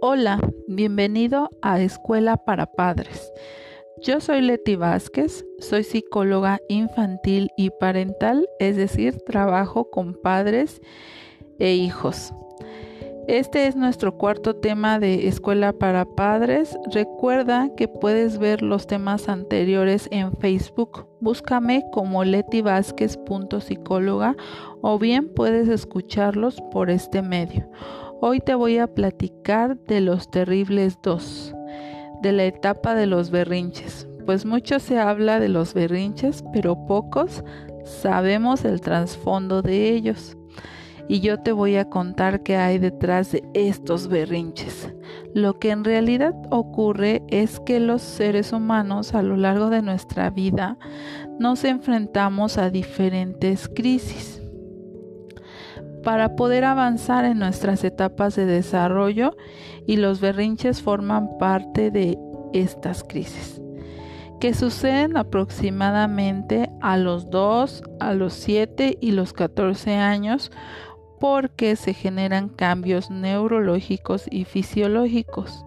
Hola, bienvenido a Escuela para Padres. Yo soy Leti Vázquez, soy psicóloga infantil y parental, es decir, trabajo con padres e hijos. Este es nuestro cuarto tema de Escuela para Padres. Recuerda que puedes ver los temas anteriores en Facebook. Búscame como letivázquez.psicóloga o bien puedes escucharlos por este medio. Hoy te voy a platicar de los terribles dos, de la etapa de los berrinches. Pues mucho se habla de los berrinches, pero pocos sabemos el trasfondo de ellos. Y yo te voy a contar qué hay detrás de estos berrinches. Lo que en realidad ocurre es que los seres humanos a lo largo de nuestra vida nos enfrentamos a diferentes crisis para poder avanzar en nuestras etapas de desarrollo y los berrinches forman parte de estas crisis que suceden aproximadamente a los 2, a los 7 y los 14 años porque se generan cambios neurológicos y fisiológicos.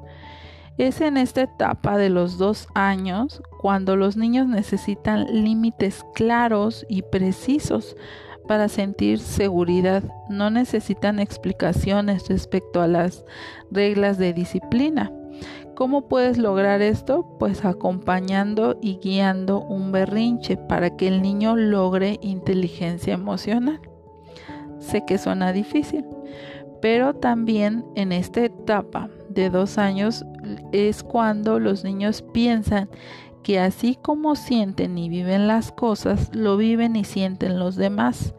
Es en esta etapa de los dos años cuando los niños necesitan límites claros y precisos para sentir seguridad. No necesitan explicaciones respecto a las reglas de disciplina. ¿Cómo puedes lograr esto? Pues acompañando y guiando un berrinche para que el niño logre inteligencia emocional. Sé que suena difícil, pero también en esta etapa de dos años es cuando los niños piensan que así como sienten y viven las cosas, lo viven y sienten los demás.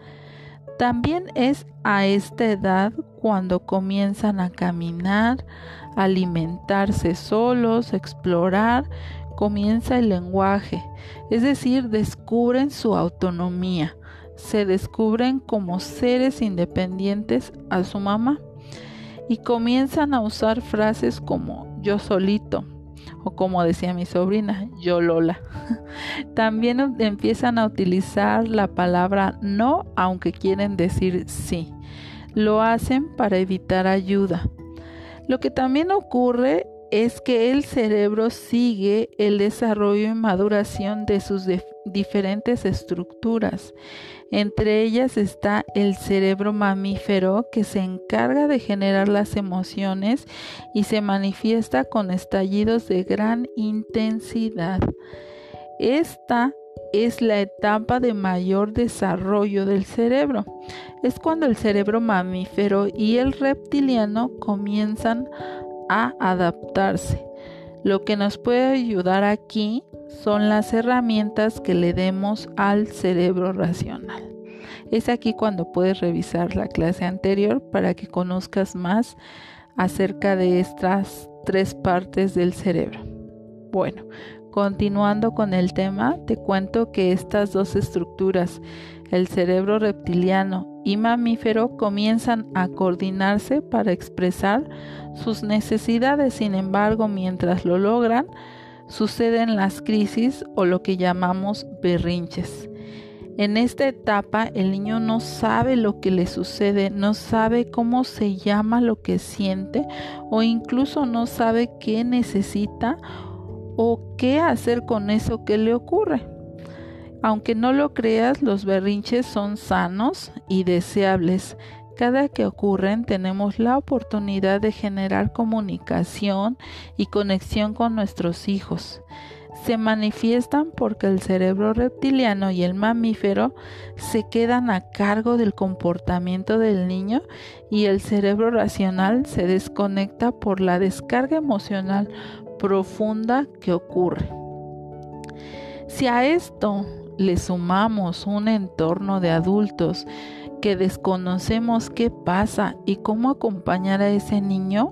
También es a esta edad cuando comienzan a caminar, alimentarse solos, explorar, comienza el lenguaje, es decir, descubren su autonomía, se descubren como seres independientes a su mamá y comienzan a usar frases como yo solito, o como decía mi sobrina, yo Lola. También empiezan a utilizar la palabra no aunque quieren decir sí. Lo hacen para evitar ayuda. Lo que también ocurre es que el cerebro sigue el desarrollo y maduración de sus diferentes estructuras. Entre ellas está el cerebro mamífero que se encarga de generar las emociones y se manifiesta con estallidos de gran intensidad. Esta es la etapa de mayor desarrollo del cerebro. Es cuando el cerebro mamífero y el reptiliano comienzan a adaptarse. Lo que nos puede ayudar aquí son las herramientas que le demos al cerebro racional. Es aquí cuando puedes revisar la clase anterior para que conozcas más acerca de estas tres partes del cerebro. Bueno, continuando con el tema, te cuento que estas dos estructuras, el cerebro reptiliano y mamífero, comienzan a coordinarse para expresar sus necesidades. Sin embargo, mientras lo logran, suceden las crisis o lo que llamamos berrinches. En esta etapa el niño no sabe lo que le sucede, no sabe cómo se llama lo que siente o incluso no sabe qué necesita o qué hacer con eso que le ocurre. Aunque no lo creas, los berrinches son sanos y deseables. Cada que ocurren tenemos la oportunidad de generar comunicación y conexión con nuestros hijos. Se manifiestan porque el cerebro reptiliano y el mamífero se quedan a cargo del comportamiento del niño y el cerebro racional se desconecta por la descarga emocional profunda que ocurre. Si a esto le sumamos un entorno de adultos que desconocemos qué pasa y cómo acompañar a ese niño,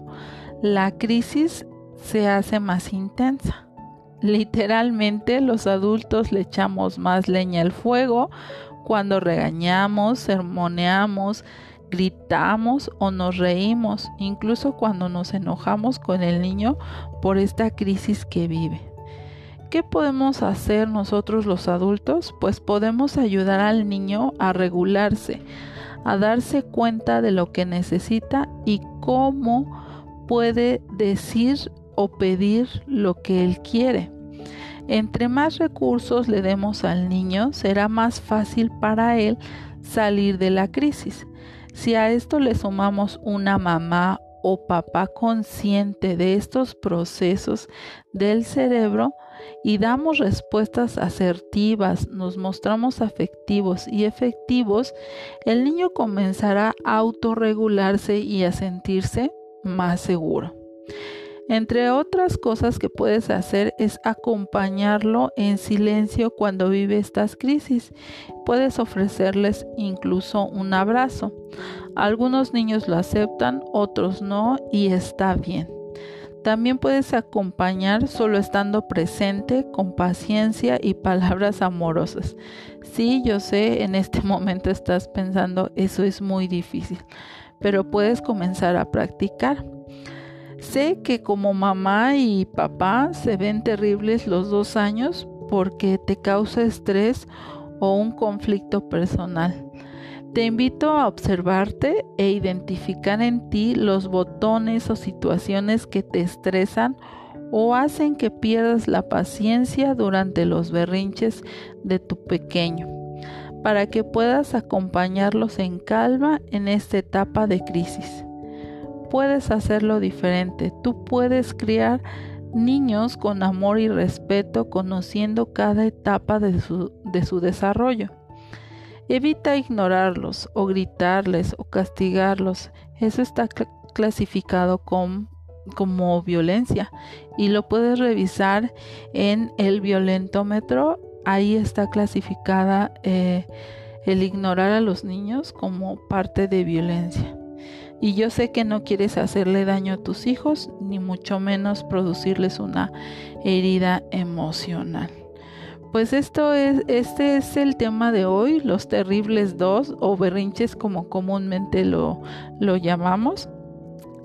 la crisis se hace más intensa. Literalmente los adultos le echamos más leña al fuego cuando regañamos, sermoneamos, gritamos o nos reímos, incluso cuando nos enojamos con el niño por esta crisis que vive. ¿Qué podemos hacer nosotros los adultos? Pues podemos ayudar al niño a regularse, a darse cuenta de lo que necesita y cómo puede decir o pedir lo que él quiere. Entre más recursos le demos al niño, será más fácil para él salir de la crisis. Si a esto le sumamos una mamá o papá consciente de estos procesos del cerebro y damos respuestas asertivas, nos mostramos afectivos y efectivos, el niño comenzará a autorregularse y a sentirse más seguro. Entre otras cosas que puedes hacer es acompañarlo en silencio cuando vive estas crisis. Puedes ofrecerles incluso un abrazo. Algunos niños lo aceptan, otros no y está bien. También puedes acompañar solo estando presente, con paciencia y palabras amorosas. Sí, yo sé, en este momento estás pensando, eso es muy difícil, pero puedes comenzar a practicar. Sé que como mamá y papá se ven terribles los dos años porque te causa estrés o un conflicto personal. Te invito a observarte e identificar en ti los botones o situaciones que te estresan o hacen que pierdas la paciencia durante los berrinches de tu pequeño, para que puedas acompañarlos en calma en esta etapa de crisis puedes hacerlo diferente. Tú puedes criar niños con amor y respeto, conociendo cada etapa de su, de su desarrollo. Evita ignorarlos o gritarles o castigarlos. Eso está clasificado como violencia y lo puedes revisar en el violentómetro. Ahí está clasificada eh, el ignorar a los niños como parte de violencia. Y yo sé que no quieres hacerle daño a tus hijos, ni mucho menos producirles una herida emocional. Pues esto es, este es el tema de hoy, los terribles dos o berrinches como comúnmente lo, lo llamamos.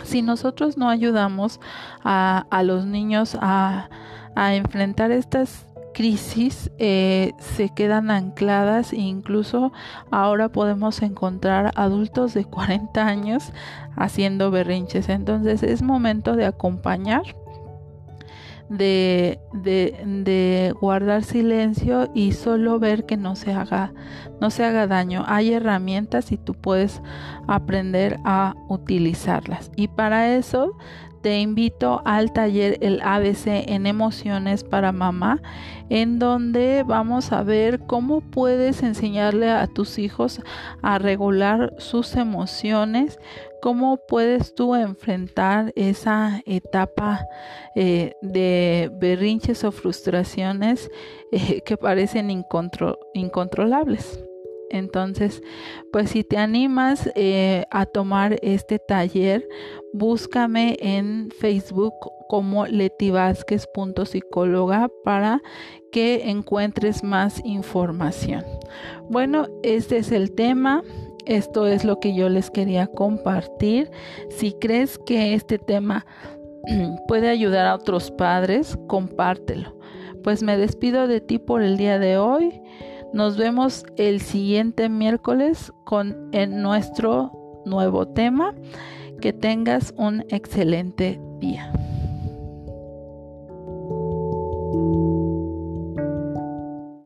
Si nosotros no ayudamos a, a los niños a, a enfrentar estas crisis eh, se quedan ancladas e incluso ahora podemos encontrar adultos de 40 años haciendo berrinches. Entonces es momento de acompañar, de, de, guardar silencio y solo ver que no se haga, no se haga daño. Hay herramientas y tú puedes aprender a utilizarlas. Y para eso te invito al taller el ABC en emociones para mamá, en donde vamos a ver cómo puedes enseñarle a tus hijos a regular sus emociones, cómo puedes tú enfrentar esa etapa eh, de berrinches o frustraciones eh, que parecen incontrolables. Entonces, pues si te animas eh, a tomar este taller, búscame en Facebook como Leti psicóloga para que encuentres más información. Bueno, este es el tema. Esto es lo que yo les quería compartir. Si crees que este tema puede ayudar a otros padres, compártelo. Pues me despido de ti por el día de hoy. Nos vemos el siguiente miércoles con en nuestro nuevo tema. Que tengas un excelente día.